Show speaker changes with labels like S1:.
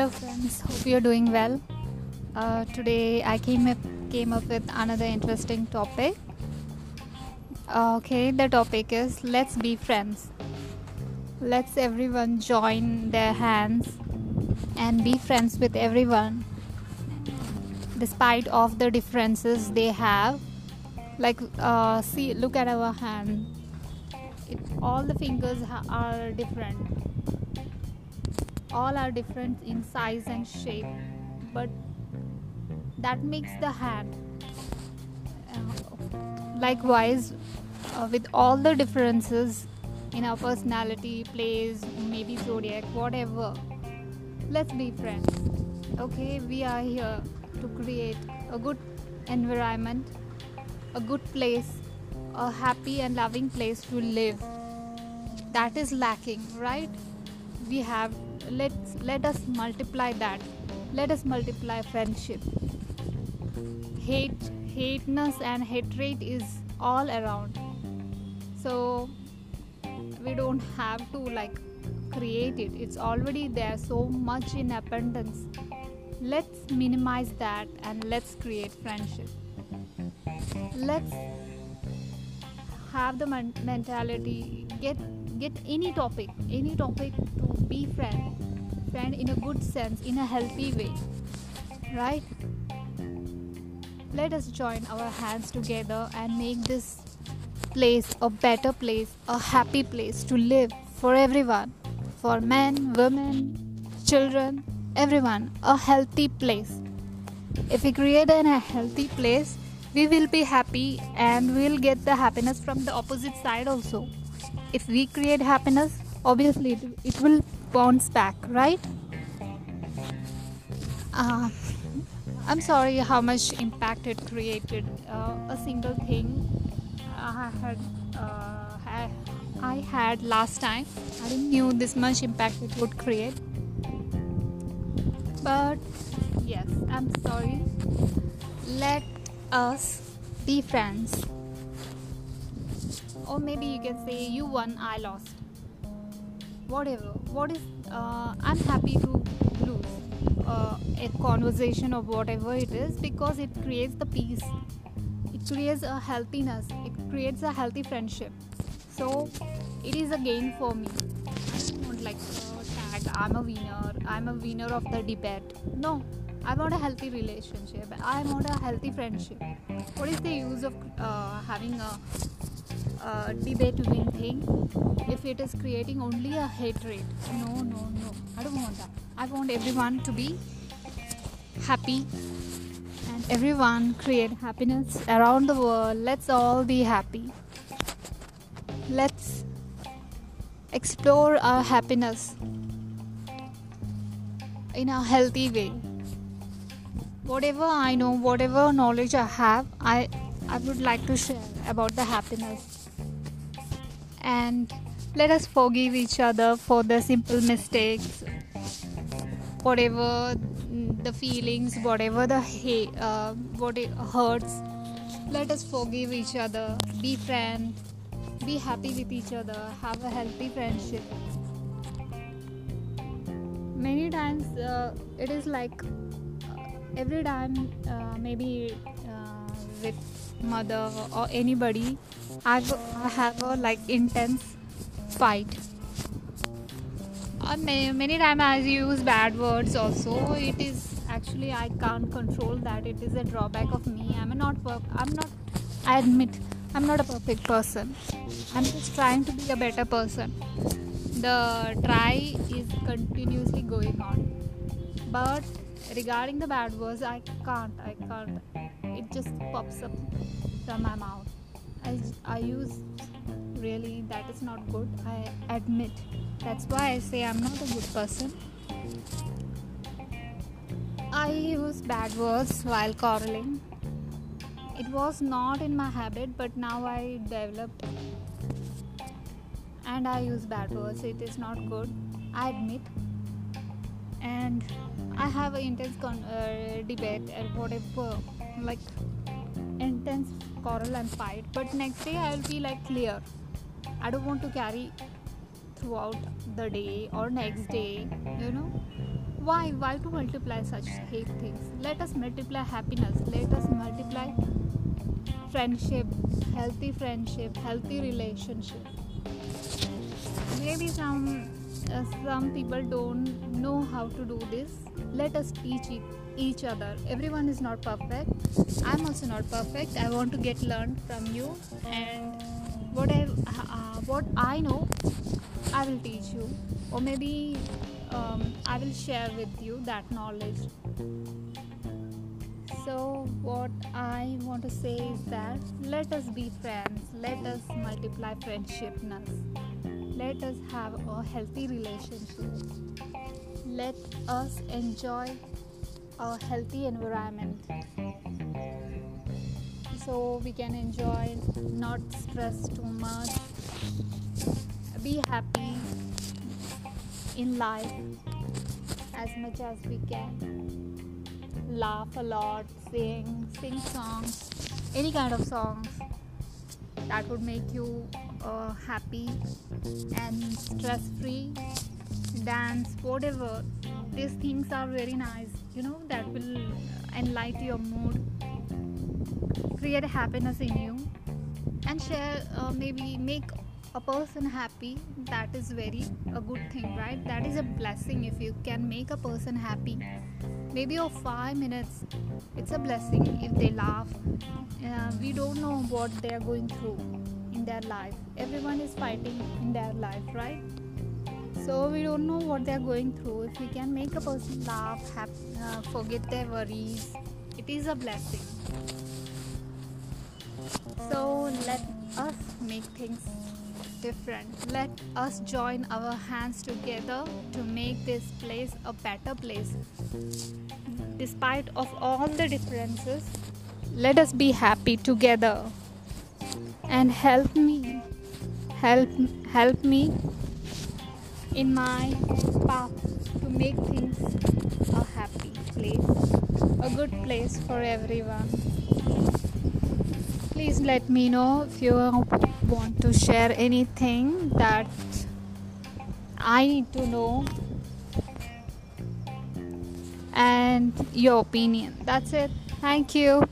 S1: Hello, friends. Hope you're doing well. Uh, today, I came up came up with another interesting topic. Uh, okay, the topic is let's be friends. Let's everyone join their hands and be friends with everyone, despite of the differences they have. Like, uh, see, look at our hand. It, all the fingers are different all are different in size and shape but that makes the hand uh, likewise uh, with all the differences in our personality plays maybe zodiac whatever let's be friends. Okay we are here to create a good environment a good place a happy and loving place to live. That is lacking right? We have let's let us multiply that. Let us multiply friendship. Hate hateness and hatred is all around. So we don't have to like create it. It's already there so much in abundance. Let's minimize that and let's create friendship. Let's have the mentality. Get get any topic any topic to be friend friend in a good sense in a healthy way right? Let us join our hands together and make this place a better place a happy place to live for everyone for men women children everyone a healthy place. If we create a healthy place we will be happy and we'll get the happiness from the opposite side also. If we create happiness obviously it, it will bounce back right? Uh, i'm sorry how much impact it created uh, a single thing. I had uh, I, I had last time. I didn't knew this much impact it would create. But yes i'm sorry. Let us be friends. Or maybe you can say you won i lost whatever. What is uh, i'm happy to lose uh, a conversation or whatever it is because it creates the peace. It creates a healthiness. It creates a healthy friendship. So it is a gain for me. I don't like tag i'm a winner. I'm a winner of the debate. No I want a healthy relationship. I want a healthy friendship. What is the use of uh, having a uh, debate win thing. If it is creating only a hatred no no no. I don't want that. I want everyone to be happy and everyone create happiness around the world. Let's all be happy. Let's explore our happiness in a healthy way. Whatever i know whatever knowledge i have i i would like to share about the happiness and let us forgive each other for the simple mistakes whatever the feelings whatever the hate uh, what it hurts. Let us forgive each other. Be friends be happy with each other. Have a healthy friendship. Many times uh, it is like uh, every time uh, maybe uh, with mother or anybody I've, I have a like intense fight. Uh, many, many times I use bad words also. It is actually I can't control that. It is a drawback of me. I'm not I'm not I admit I'm not a perfect person. I'm just trying to be a better person. The try is continuously going on. But regarding the bad words I can't I can't it just pops up from my mouth. I, I use really that is not good. I admit. That's why I say I'm not a good person. I use bad words while quarreling. It was not in my habit but now I developed and I use bad words. It is not good. I admit. And I have an intense con- uh, debate and whatever like intense quarrel and fight but next day i will be like clear. I don't want to carry throughout the day or next day you know? Why? Why to multiply such hate things? Let us multiply happiness. Let us multiply friendship healthy friendship healthy relationship. Maybe some uh, some people don't know how to do this. Let us teach each other. Everyone is not perfect. I'm also not perfect. I want to get learned from you. And what i uh, what i know i will teach you. Or maybe um, i will share with you that knowledge. So what i want to say is that let us be friends. Let us multiply friendshipness. Let us have a healthy relationship let us enjoy a healthy environment. So we can enjoy not stress too much. Be happy in life as much as we can. Laugh a lot sing sing songs any kind of songs that would make you uh, happy and stress free dance whatever these things are very nice you know that will enlighten your mood create happiness in you and share uh, maybe make a person happy. That is very a good thing right? That is a blessing if you can make a person happy. Maybe of 5 minutes it's a blessing if they laugh. Uh, we don't know what they are going through in their life. Everyone is fighting in their life right so we don't know what they are going through. If we can make a person laugh happy, uh, forget their worries it is a blessing. So let us make things different. Let us join our hands together to make this place a better place. Despite of all the differences let us be happy together. And help me help help me in my path to make things a happy place a good place for everyone please let me know if you want to share anything that I need to know and your opinion. That's it. Thank you.